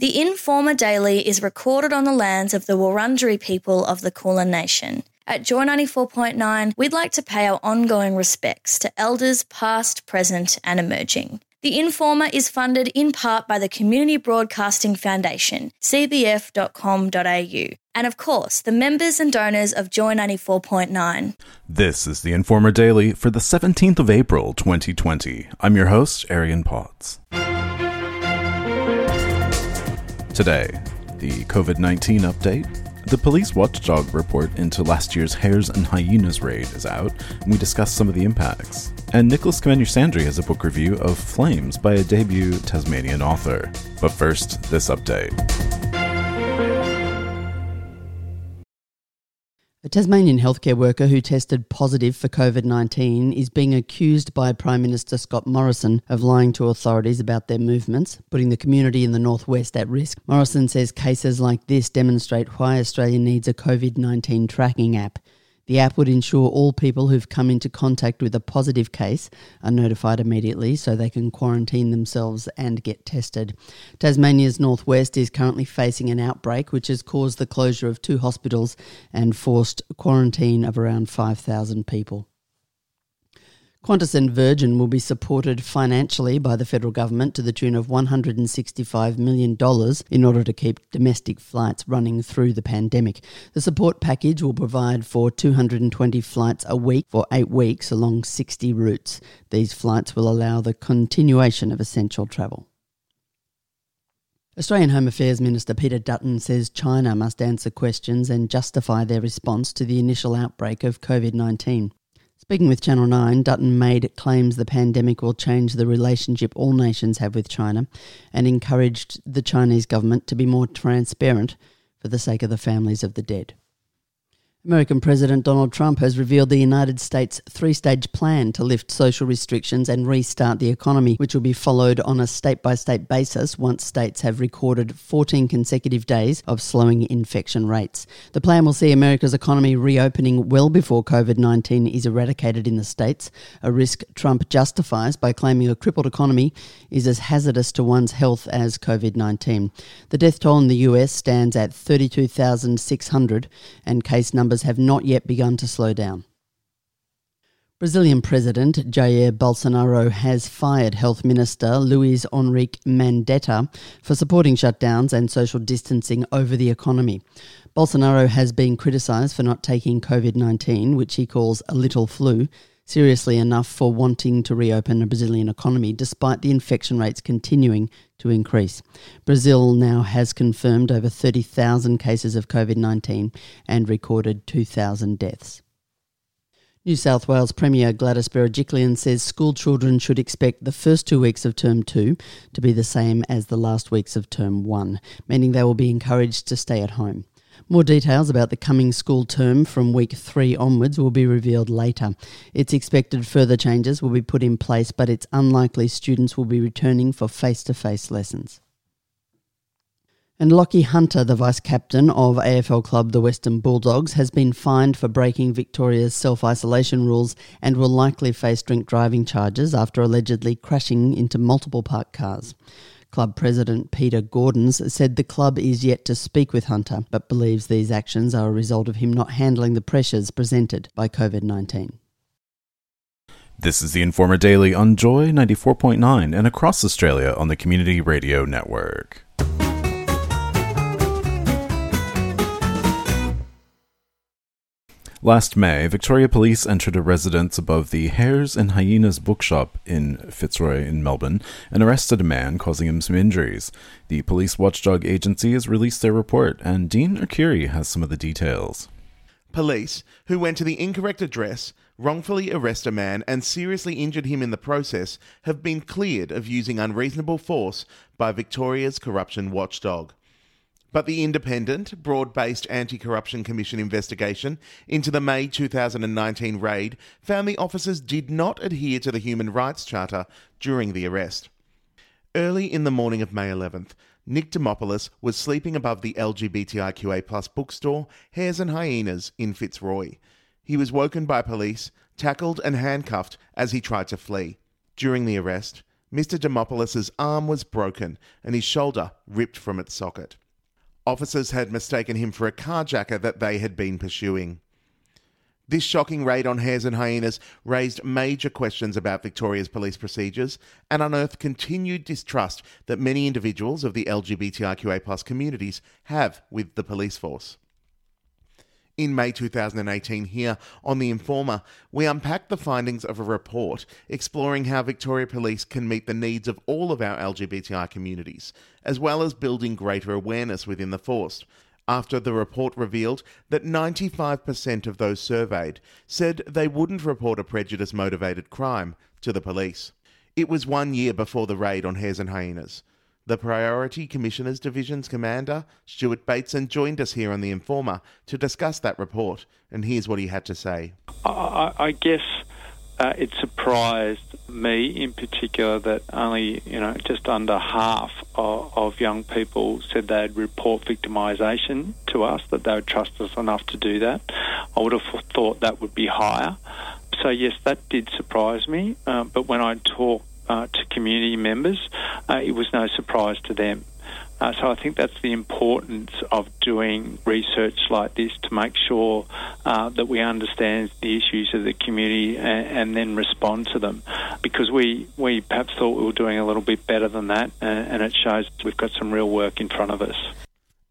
The Informer Daily is recorded on the lands of the Wurundjeri people of the Kulin Nation. At Joy 94.9, we'd like to pay our ongoing respects to elders past, present, and emerging. The Informer is funded in part by the Community Broadcasting Foundation, cbf.com.au, and of course, the members and donors of Joy 94.9. This is the Informer Daily for the 17th of April, 2020. I'm your host, Arian Potts. Today, the COVID 19 update the police watchdog report into last year's Hares and Hyenas raid is out, and we discuss some of the impacts. And Nicholas Kameniar-Sandery has a book review of Flames by a debut Tasmanian author. But first, this update. A Tasmanian healthcare worker who tested positive for COVID 19 is being accused by Prime Minister Scott Morrison of lying to authorities about their movements, putting the community in the northwest at risk. Morrison says cases like this demonstrate why Australia needs a COVID 19 tracking app. The app would ensure all people who've come into contact with a positive case are notified immediately so they can quarantine themselves and get tested. Tasmania's northwest is currently facing an outbreak which has caused the closure of two hospitals and forced quarantine of around 5,000 people. Qantas and Virgin will be supported financially by the federal government to the tune of $165 million in order to keep domestic flights running through the pandemic. The support package will provide for 220 flights a week for eight weeks along 60 routes. These flights will allow the continuation of essential travel. Australian Home Affairs Minister Peter Dutton says China must answer questions and justify their response to the initial outbreak of COVID 19. Speaking with Channel 9, Dutton made claims the pandemic will change the relationship all nations have with China and encouraged the Chinese government to be more transparent for the sake of the families of the dead. American President Donald Trump has revealed the United States' three stage plan to lift social restrictions and restart the economy, which will be followed on a state by state basis once states have recorded 14 consecutive days of slowing infection rates. The plan will see America's economy reopening well before COVID 19 is eradicated in the states, a risk Trump justifies by claiming a crippled economy is as hazardous to one's health as COVID 19. The death toll in the US stands at 32,600 and case numbers numbers have not yet begun to slow down. Brazilian President Jair Bolsonaro has fired Health Minister Luiz Henrique Mandetta for supporting shutdowns and social distancing over the economy. Bolsonaro has been criticised for not taking COVID 19, which he calls a little flu, seriously enough for wanting to reopen the Brazilian economy despite the infection rates continuing to increase. Brazil now has confirmed over 30,000 cases of COVID 19 and recorded 2,000 deaths. New South Wales Premier Gladys Berejiklian says school children should expect the first two weeks of term two to be the same as the last weeks of term one, meaning they will be encouraged to stay at home. More details about the coming school term from week three onwards will be revealed later. It's expected further changes will be put in place, but it's unlikely students will be returning for face to face lessons. And Lachie Hunter, the vice captain of AFL club the Western Bulldogs, has been fined for breaking Victoria's self isolation rules and will likely face drink driving charges after allegedly crashing into multiple parked cars. Club president Peter Gordons said the club is yet to speak with Hunter, but believes these actions are a result of him not handling the pressures presented by COVID 19. This is the Informer Daily on Joy 94.9 and across Australia on the Community Radio Network. Last May, Victoria Police entered a residence above the Hares and Hyenas bookshop in Fitzroy in Melbourne and arrested a man, causing him some injuries. The police watchdog agency has released their report, and Dean Arcuri has some of the details. Police, who went to the incorrect address, wrongfully arrest a man and seriously injured him in the process, have been cleared of using unreasonable force by Victoria's corruption watchdog. But the independent, broad based Anti Corruption Commission investigation into the May 2019 raid found the officers did not adhere to the Human Rights Charter during the arrest. Early in the morning of May 11th, Nick Demopoulos was sleeping above the LGBTIQA bookstore Hares and Hyenas in Fitzroy. He was woken by police, tackled and handcuffed as he tried to flee. During the arrest, Mr. Demopoulos' arm was broken and his shoulder ripped from its socket. Officers had mistaken him for a carjacker that they had been pursuing. This shocking raid on hares and hyenas raised major questions about Victoria's police procedures and unearthed continued distrust that many individuals of the LGBTIQA communities have with the police force. In May 2018, here on The Informer, we unpacked the findings of a report exploring how Victoria Police can meet the needs of all of our LGBTI communities, as well as building greater awareness within the force, after the report revealed that 95% of those surveyed said they wouldn't report a prejudice motivated crime to the police. It was one year before the raid on Hares and Hyenas. The Priority Communities Division's commander, Stuart Bateson, joined us here on The Informer to discuss that report, and here's what he had to say. I, I guess uh, it surprised me in particular that only you know just under half of, of, young people said they'd report victimisation to us that they would trust us enough to do that. I would have thought that would be higher. So yes, that did surprise me. Uh, but when I talked uh, to community members, uh, it was no surprise to them. Uh, so I think that's the importance of doing research like this to make sure uh, that we understand the issues of the community and, and, then respond to them. Because we, we perhaps thought we were doing a little bit better than that, and, and it shows we've got some real work in front of us.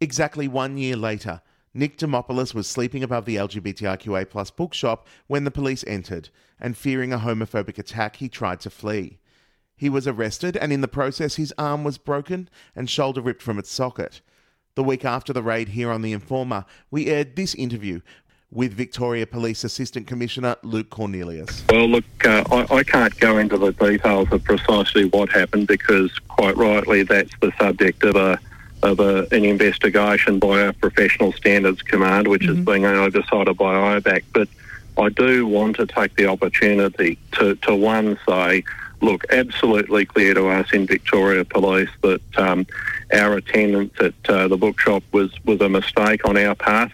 Exactly one year later, Nick Demopoulos was sleeping above the LGBTIQA plus bookshop when the police entered, and fearing a homophobic attack, he tried to flee. He was arrested, and in the process, his arm was broken and shoulder ripped from its socket. The week after the raid here on The Informer, we aired this interview with Victoria Police Assistant Commissioner Luke Cornelius. Well, look, uh, I, I, can't go into the details of precisely what happened because, quite rightly, that's the subject of a of a, an investigation by our Professional Standards Command, which mm-hmm. is being oversighted by IBAC. But I do want to take the opportunity to, to one say look, absolutely clear to us in Victoria Police that um, our attendance at uh, the bookshop was, was a mistake on our part.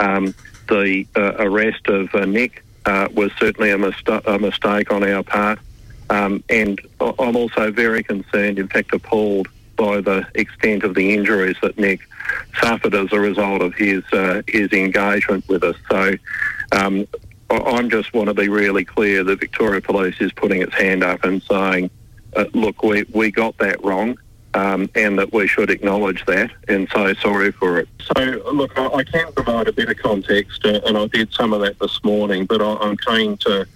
Um, the uh, arrest of uh, Nick uh, was certainly a, mista- a, mistake on our part. Um, and I'm also very concerned, in fact, appalled by the extent of the injuries that Nick suffered as a result of his uh, his engagement with us. So um, I just want to be really clear that Victoria Police is putting its hand up and saying, uh, look, we, we got that wrong. Um, and that we should acknowledge that and say sorry for it. So, look, I, I can provide a bit of context, uh, and I did some of that this morning, but I, am keen to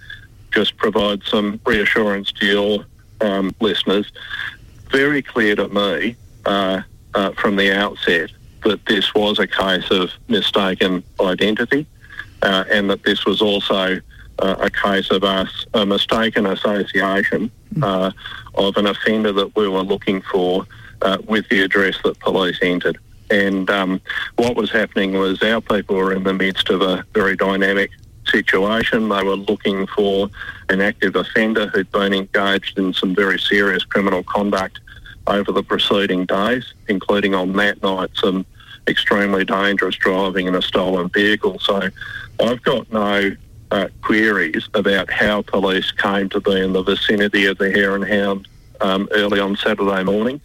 just provide some reassurance to your um, listeners. Very clear to me uh, uh, from the outset that this was a case of mistaken identity uh, and that this was also uh, a case of us a mistaken association uh, of an offender that we were looking for uh, with the address that police entered. And um, what was happening was our people were in the midst of a very dynamic situation. They were looking for an active offender who'd been engaged in some very serious criminal conduct over the preceding days, including on that night some extremely dangerous driving in a stolen vehicle. So I've got no uh, queries about how police came to be in the vicinity of the Hare and Hound um, early on Saturday morning.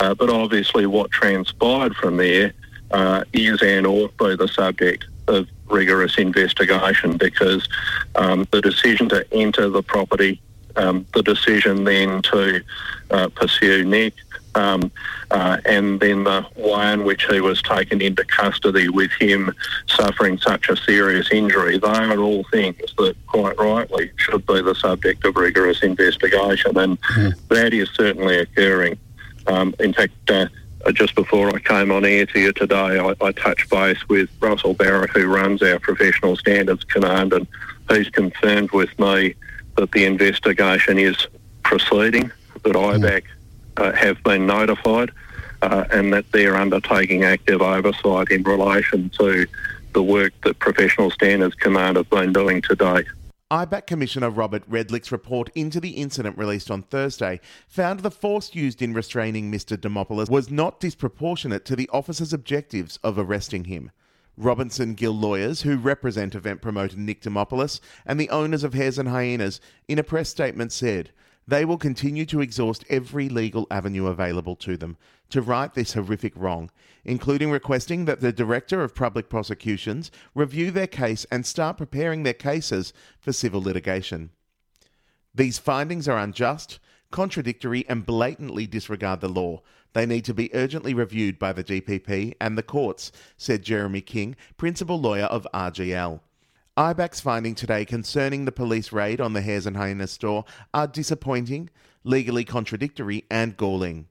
Uh, but obviously, what transpired from there uh, is and ought to be the subject of rigorous investigation because um, the decision to enter the property, um, the decision then to uh, pursue Nick, um, uh, and then the way in which he was taken into custody with him suffering such a serious injury, they are all things that quite rightly should be the subject of rigorous investigation, and mm. that is certainly occurring. Um, in fact, uh, just before I came on air to you today, I, I touched base with Russell Barrett, who runs our Professional Standards Command, and he's confirmed with me that the investigation is proceeding, that IBAC uh, have been notified. uh, and that they're undertaking active oversight in relation to the work that Professional Standards Command have been doing to date. IBAC Commissioner Robert Redlich's report into the incident released on Thursday found the force used in restraining Mr. Demopoulos was not disproportionate to the officer's objectives of arresting him. Robinson Gill lawyers, who represent event promoter Nick Demopoulos and the owners of Hares and Hyenas, in a press statement said they will continue to exhaust every legal avenue available to them to right this horrific wrong, including requesting that the Director of Public Prosecutions review their case and start preparing their cases for civil litigation. These findings are unjust, contradictory, and blatantly disregard the law. They need to be urgently reviewed by the DPP and the courts, said Jeremy King, principal lawyer of RGL. IBAC's finding today concerning the police raid on the Hares and Hyenas store are disappointing, legally contradictory, and galling.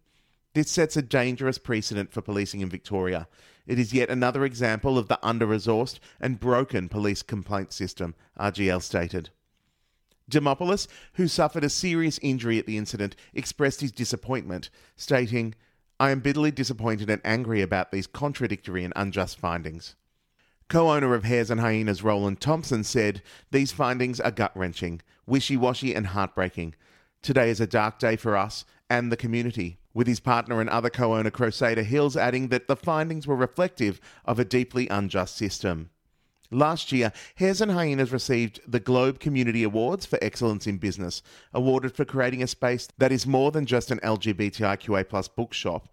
This sets a dangerous precedent for policing in Victoria. It is yet another example of the under resourced and broken police complaint system, RGL stated. Demopoulos, who suffered a serious injury at the incident, expressed his disappointment, stating, I am bitterly disappointed and angry about these contradictory and unjust findings. Co owner of Hares and Hyenas, Roland Thompson, said, These findings are gut wrenching, wishy washy, and heartbreaking. Today is a dark day for us and the community. With his partner and other co owner Crusader Hills adding that the findings were reflective of a deeply unjust system. Last year, Hares and Hyenas received the Globe Community Awards for Excellence in Business, awarded for creating a space that is more than just an LGBTIQA plus bookshop.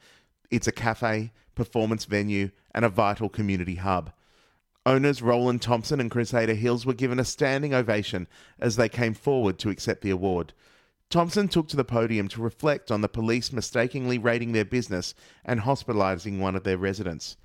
It's a cafe, performance venue, and a vital community hub. Owners Roland Thompson and Crusader Hills were given a standing ovation as they came forward to accept the award. Thompson took to the podium to reflect on the police mistakenly raiding their business and hospitalising one of their residents.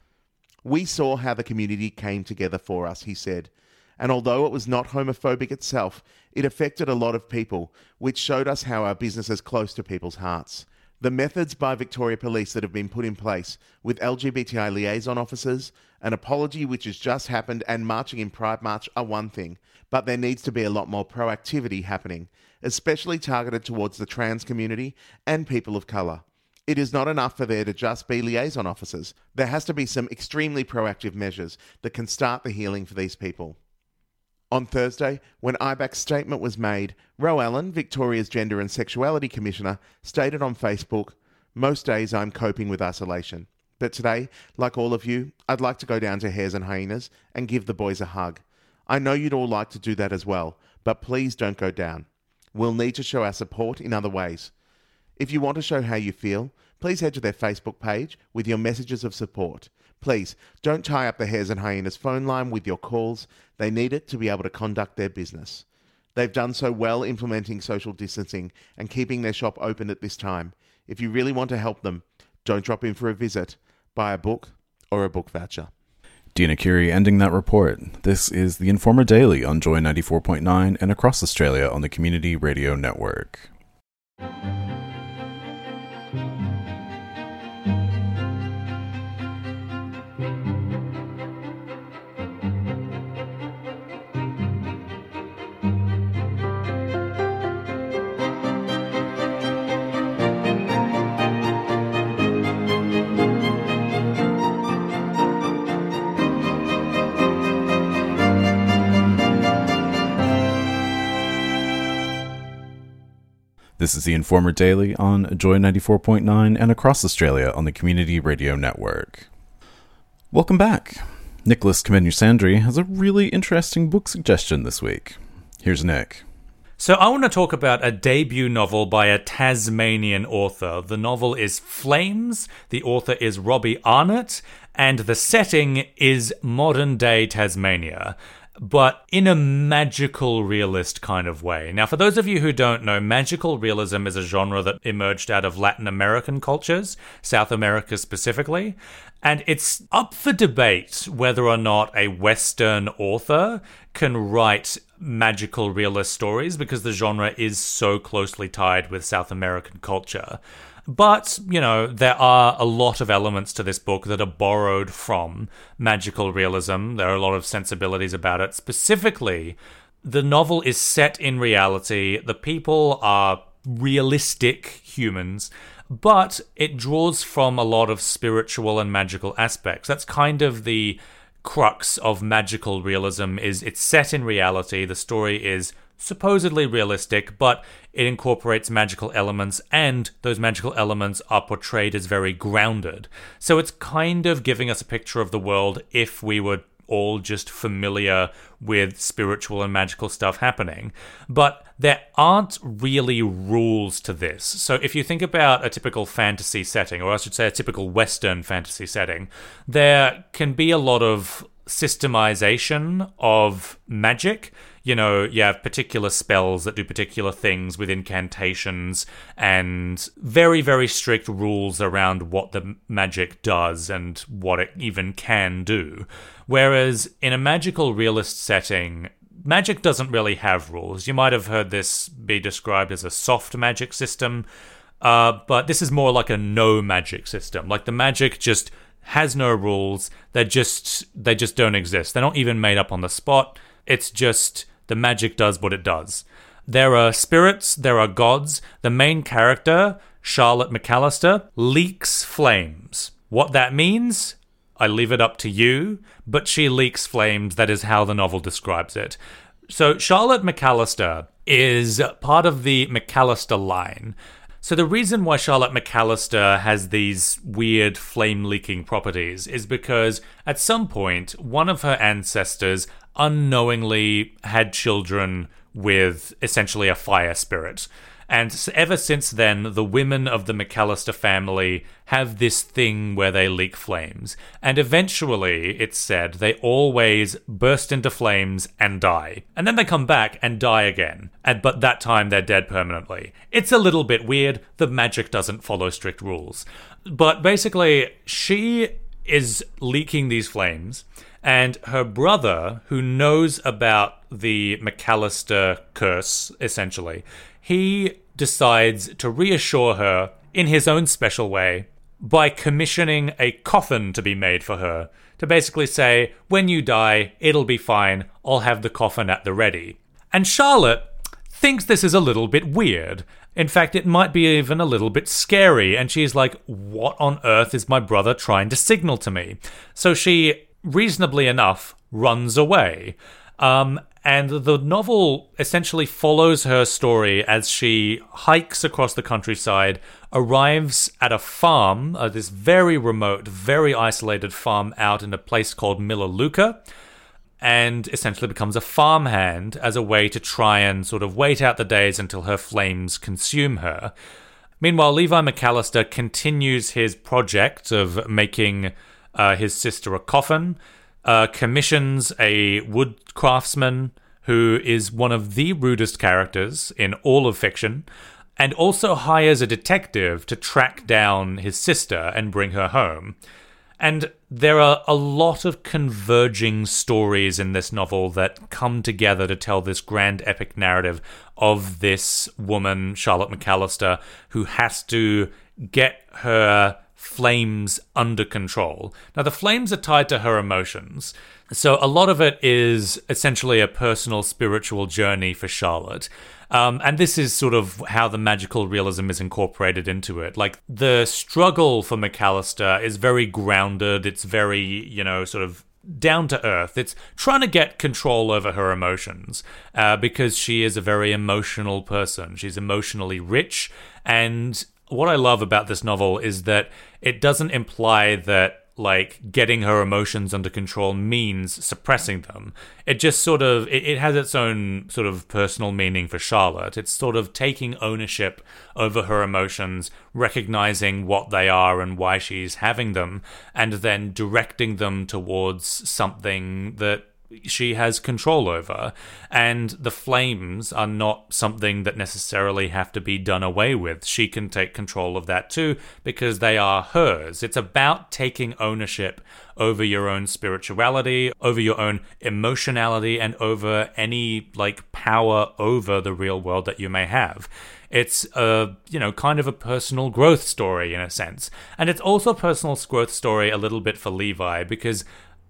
We saw how the community came together for us, he said. And although it was not homophobic itself, it affected a lot of people, which showed us how our business is close to people's hearts. The methods by Victoria Police that have been put in place with LGBTI liaison officers, an apology which has just happened, and marching in Pride March are one thing, but there needs to be a lot more proactivity happening, especially targeted towards the trans community and people of colour. It is not enough for there to just be liaison officers. There has to be some extremely proactive measures that can start the healing for these people. On Thursday, when IBAC's statement was made, Ro Allen, Victoria's Gender and Sexuality Commissioner, stated on Facebook, Most days I'm coping with isolation. But today, like all of you, I'd like to go down to Hares and Hyenas and give the boys a hug. I know you'd all like to do that as well, but please don't go down. We'll need to show our support in other ways. If you want to show how you feel, please head to their Facebook page with your messages of support. Please don't tie up the Hares and Hyenas phone line with your calls. They need it to be able to conduct their business. They've done so well implementing social distancing and keeping their shop open at this time. If you really want to help them, don't drop in for a visit, buy a book or a book voucher. Dean Arcuri ending that report. This is the Informer Daily on Joy 94.9 and across Australia on the Community Radio Network. Is the Informer Daily on Joy 94.9 and across Australia on the Community Radio Network. Welcome back. Nicholas Kameniar has a really interesting book suggestion this week. Here's Nick. So, I want to talk about a debut novel by a Tasmanian author. The novel is Flames. The author is Robbie Arnott, and the setting is modern day Tasmania but in a magical realist kind of way. Now, for those of you who don't know, magical realism is a genre that emerged out of Latin American cultures, South America specifically, and it's up for debate whether or not a Western author can write magical realist stories because the genre is so closely tied with South American culture. But, you know, there are a lot of elements to this book that are borrowed from magical realism. There are a lot of sensibilities about it. Specifically, the novel is set in reality. The people are realistic humans, but it draws from a lot of spiritual and magical aspects. That's kind of the crux of magical realism is it's set in reality. The story is supposedly realistic, but it incorporates magical elements, and those magical elements are portrayed as very grounded. So it's kind of giving us a picture of the world if we were all just familiar with spiritual and magical stuff happening. But there aren't really rules to this. So if you think about a typical fantasy setting, or I should say a typical Western fantasy setting, there can be a lot of systemization of magic you know, you have particular spells that do particular things with incantations and very, very strict rules around what the magic does and what it even can do. Whereas in a magical realist setting, magic doesn't really have rules. You might have heard this be described as a soft magic system, uh, but this is more like a no magic system. Like the magic just has no rules. They just they just don't exist. They're not even made up on the spot. It's just the magic does what it does. There are spirits, there are gods. The main character, Charlotte McAllister, leaks flames. What that means, I leave it up to you, but she leaks flames. That is how the novel describes it. So, Charlotte McAllister is part of the McAllister line. So, the reason why Charlotte McAllister has these weird flame leaking properties is because at some point, one of her ancestors unknowingly had children with essentially a fire spirit. And ever since then, the women of the McAllister family have this thing where they leak flames. And eventually, it's said, they always burst into flames and die. And then they come back and die again. And, but that time, they're dead permanently. It's a little bit weird. The magic doesn't follow strict rules. But basically, she is leaking these flames and her brother, who knows about the McAllister curse, essentially, he decides to reassure her in his own special way by commissioning a coffin to be made for her. To basically say, when you die, it'll be fine, I'll have the coffin at the ready. And Charlotte thinks this is a little bit weird. In fact, it might be even a little bit scary, and she's like, What on earth is my brother trying to signal to me? So she reasonably enough, runs away. Um, and the novel essentially follows her story as she hikes across the countryside, arrives at a farm, uh, this very remote, very isolated farm out in a place called Milaluka, and essentially becomes a farmhand as a way to try and sort of wait out the days until her flames consume her. Meanwhile, Levi McAllister continues his project of making uh, his sister a coffin, uh, commissions a wood craftsman who is one of the rudest characters in all of fiction, and also hires a detective to track down his sister and bring her home. And there are a lot of converging stories in this novel that come together to tell this grand epic narrative of this woman, Charlotte McAllister, who has to get her flames under control. Now, the flames are tied to her emotions. So, a lot of it is essentially a personal spiritual journey for Charlotte. Um, and this is sort of how the magical realism is incorporated into it. Like, the struggle for McAllister is very grounded, it's very, you know, sort of down to earth. It's trying to get control over her emotions uh, because she is a very emotional person. She's emotionally rich and what I love about this novel is that it doesn't imply that like getting her emotions under control means suppressing them. It just sort of it, it, has its own sort of personal meaning for Charlotte. It's sort of taking ownership over her emotions, recognizing what they are and why she's having them, and then directing them towards something that she has control over. And the flames are not something that necessarily have to be done away with. She can take control of that too because they are hers. It's about taking ownership over your own spirituality, over your own emotionality, and over any like power over the real world that you may have. It's a, you know, kind of a personal growth story in a sense. And it's also a personal growth story a little bit for Levi because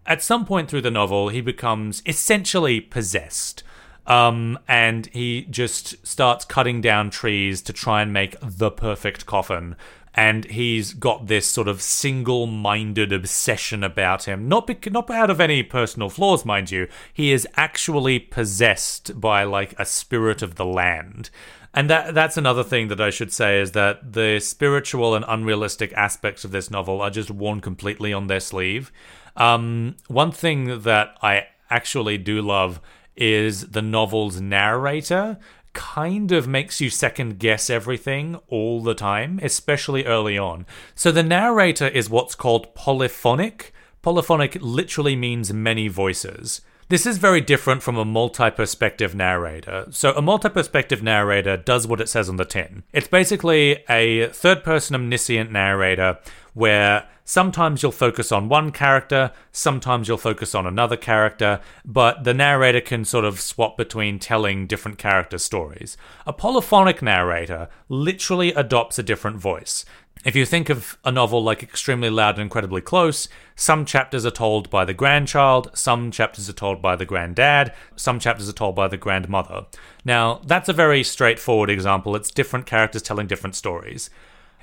at some point through the novel, he becomes essentially possessed. Um, and he just starts cutting down trees to try and make the perfect coffin. and he's got this sort of single-minded obsession about him. Not bec- not out of any personal flaws, mind you. He is actually possessed by like a spirit of the land. And that that's another thing that I should say is that the spiritual and unrealistic aspects of this novel are just worn completely on their sleeve. Um, one thing that I actually do love is the novel's narrator kind of makes you second guess everything all the time, especially early on. So the narrator is what's called polyphonic. Polyphonic literally means many voices. This is very different from a multi perspective narrator. So, a multi perspective narrator does what it says on the tin. It's basically a third person omniscient narrator where sometimes you'll focus on one character, sometimes you'll focus on another character, but the narrator can sort of swap between telling different character stories. A polyphonic narrator literally adopts a different voice. If you think of a novel like Extremely Loud and Incredibly Close, some chapters are told by the grandchild, some chapters are told by the granddad, some chapters are told by the grandmother. Now, that's a very straightforward example. It's different characters telling different stories.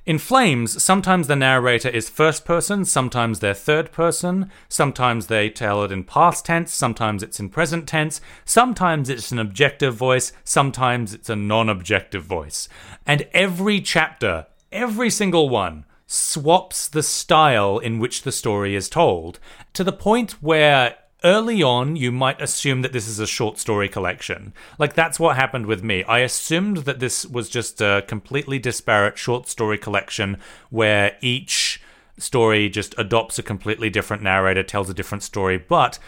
In Flames, sometimes the narrator is first person, sometimes they're third person, sometimes they tell it in past tense, sometimes it's in present tense, sometimes it's an objective voice, sometimes it's a non objective voice. And every chapter every single one swaps the style in which the story is told to the point where early on you might assume that this is a short story collection. Like that's what happened with me. I assumed that this was just a completely disparate short story collection where each story just adopts a completely different narrator, tells a different story, but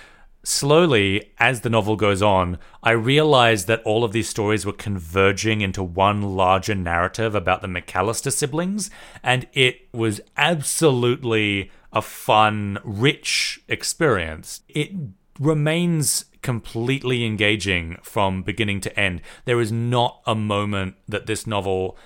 slowly, as the novel goes on, I realized that all of these stories were converging into one larger narrative about the McAllister siblings, and it was absolutely a fun, rich experience. It remains completely engaging from beginning to end. There is not a moment that this novel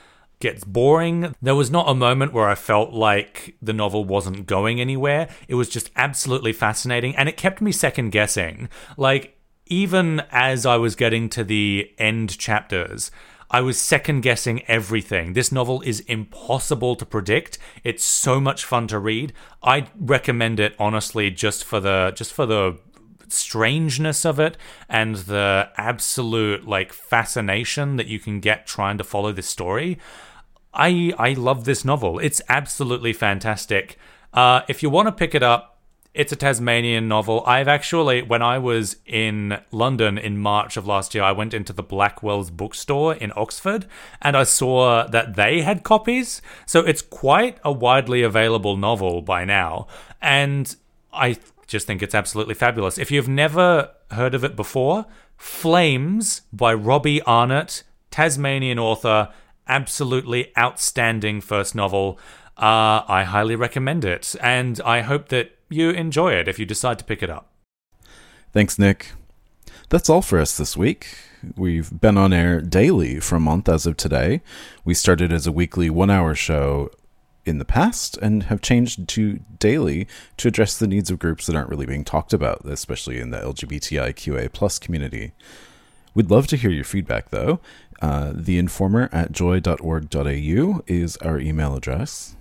gets boring. There was not a moment where I felt like the novel wasn't going anywhere. It was just absolutely fascinating and it kept me second guessing. Like, even as I was getting to the end chapters, I was second guessing everything. This novel is impossible to predict. It's so much fun to read. I recommend it honestly just for the just for the strangeness of it and the absolute like fascination that you can get trying to follow this story. I I love this novel. It's absolutely fantastic. Uh, if you want to pick it up, it's a Tasmanian novel. I've actually, when I was in London in March of last year, I went into the Blackwell's bookstore in Oxford and I saw that they had copies. So it's quite a widely available novel by now. And I just think it's absolutely fabulous. If you've never heard of it before, Flames by Robbie Arnott, Tasmanian author absolutely outstanding first novel. Uh, I highly recommend it, and I hope that you enjoy it if you decide to pick it up. Thanks, Nick. That's all for us this week. We've been on air daily for a month as of today. We started as a weekly one hour show in the past and have changed to daily to address the needs of groups that aren't really being talked about, especially in the LGBTIQA plus community. We'd love to hear your feedback, though. Uh, theinformer at joy.org.au is our email address.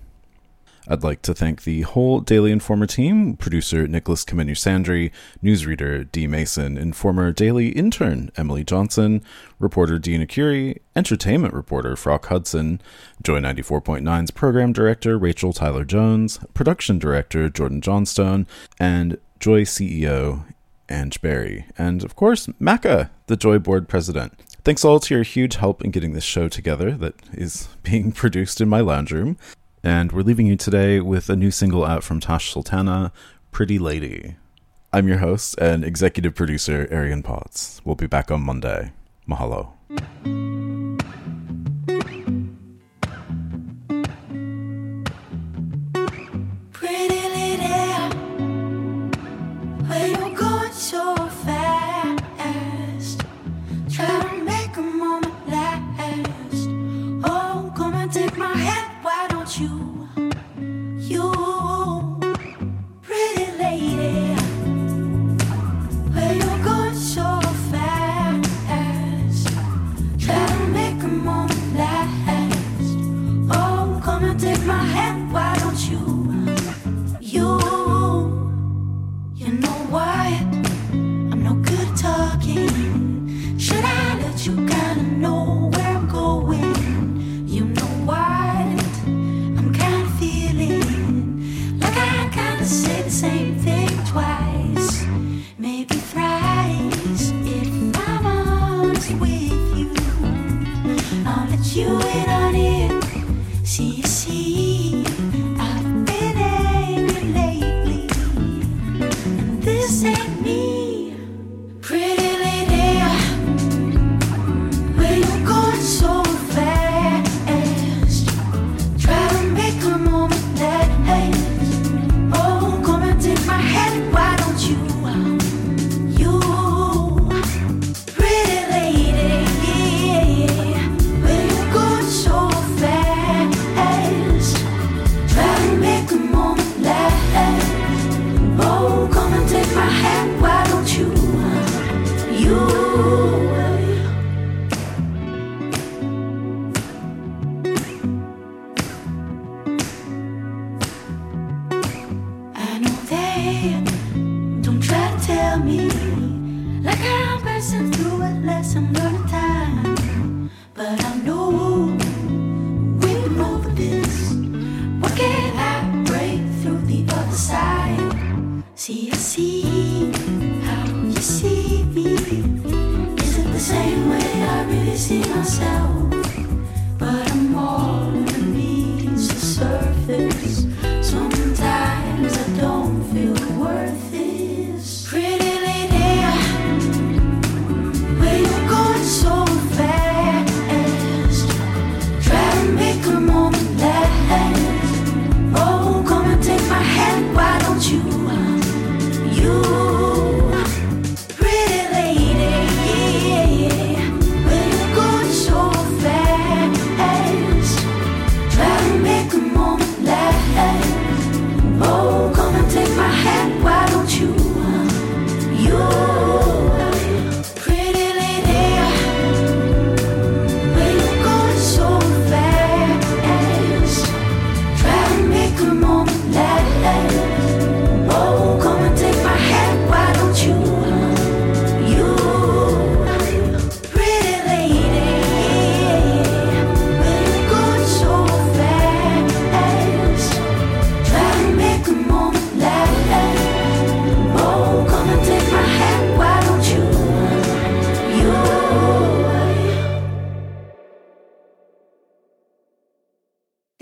I'd like to thank the whole Daily Informer team producer Nicholas Kameniar Sandery, newsreader Dee Mason, Informer Daily intern Emily Johnson, reporter Dean Arcuri, entertainment reporter Frock Hudson, Joy 94.9's program director Rachel Tyler Jones, production director Jordan Johnstone, and Joy CEO Ange Barry, and of course, Macca, the Joy Board president. Thanks all to your huge help in getting this show together that is being produced in my lounge room. And we're leaving you today with a new single out from Tash Sultana, Pretty Lady. I'm your host and executive producer, Arian Potts. We'll be back on Monday. Mahalo.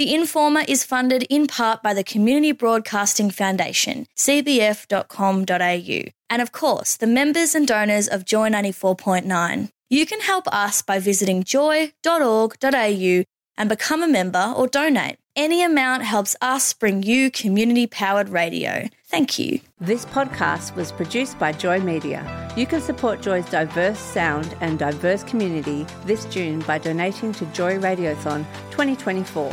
The Informer is funded in part by the Community Broadcasting Foundation, cbf.com.au, and of course, the members and donors of Joy 94.9. You can help us by visiting joy.org.au and become a member or donate. Any amount helps us bring you community powered radio. Thank you. This podcast was produced by Joy Media. You can support Joy's diverse sound and diverse community this June by donating to Joy Radiothon 2024.